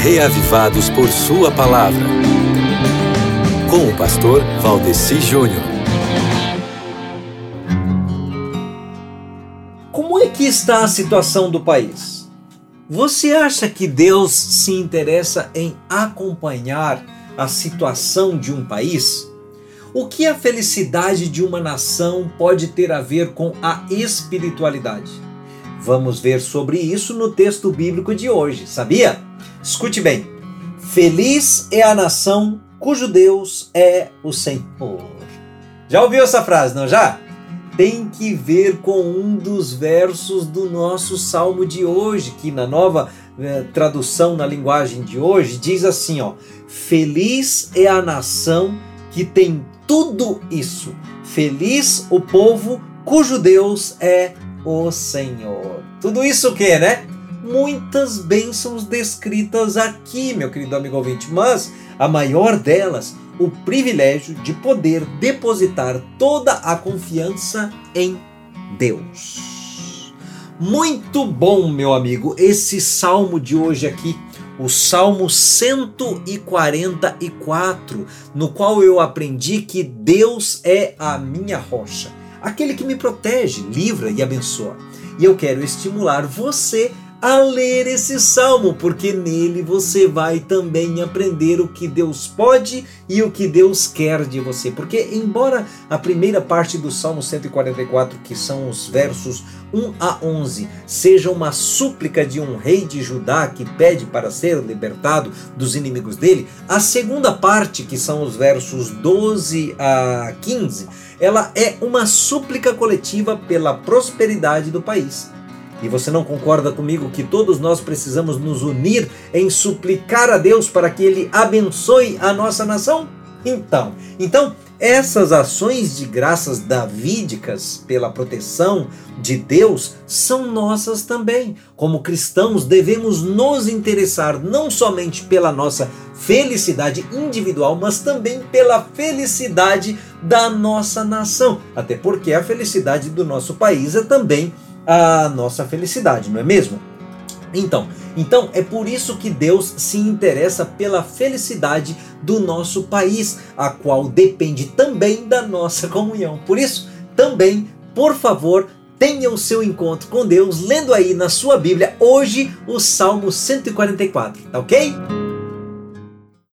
reavivados por Sua palavra. Com o pastor Valdeci Júnior. Como é que está a situação do país? Você acha que Deus se interessa em acompanhar a situação de um país? O que a felicidade de uma nação pode ter a ver com a espiritualidade? Vamos ver sobre isso no texto bíblico de hoje, sabia? Escute bem. Feliz é a nação cujo Deus é o Senhor. Já ouviu essa frase, não já? Tem que ver com um dos versos do nosso salmo de hoje, que na nova eh, tradução na linguagem de hoje diz assim, ó: Feliz é a nação que tem tudo isso. Feliz o povo cujo Deus é o Senhor. Tudo isso o que, né? Muitas bênçãos descritas aqui, meu querido amigo ouvinte, mas a maior delas, o privilégio de poder depositar toda a confiança em Deus. Muito bom, meu amigo, esse salmo de hoje aqui o Salmo 144, no qual eu aprendi que Deus é a minha rocha, aquele que me protege, livra e abençoa. E eu quero estimular você a ler esse salmo, porque nele você vai também aprender o que Deus pode e o que Deus quer de você. Porque, embora a primeira parte do Salmo 144, que são os versos 1 a 11, seja uma súplica de um rei de Judá que pede para ser libertado dos inimigos dele, a segunda parte, que são os versos 12 a 15, ela é uma súplica coletiva pela prosperidade do país. E você não concorda comigo que todos nós precisamos nos unir em suplicar a Deus para que ele abençoe a nossa nação? Então, então essas ações de graças davídicas pela proteção de Deus são nossas também. Como cristãos, devemos nos interessar não somente pela nossa felicidade individual, mas também pela felicidade da nossa nação. Até porque a felicidade do nosso país é também a nossa felicidade, não é mesmo? Então, então é por isso que Deus se interessa pela felicidade do nosso país, a qual depende também da nossa comunhão. Por isso, também, por favor, tenha o seu encontro com Deus lendo aí na sua Bíblia hoje o Salmo 144, tá ok?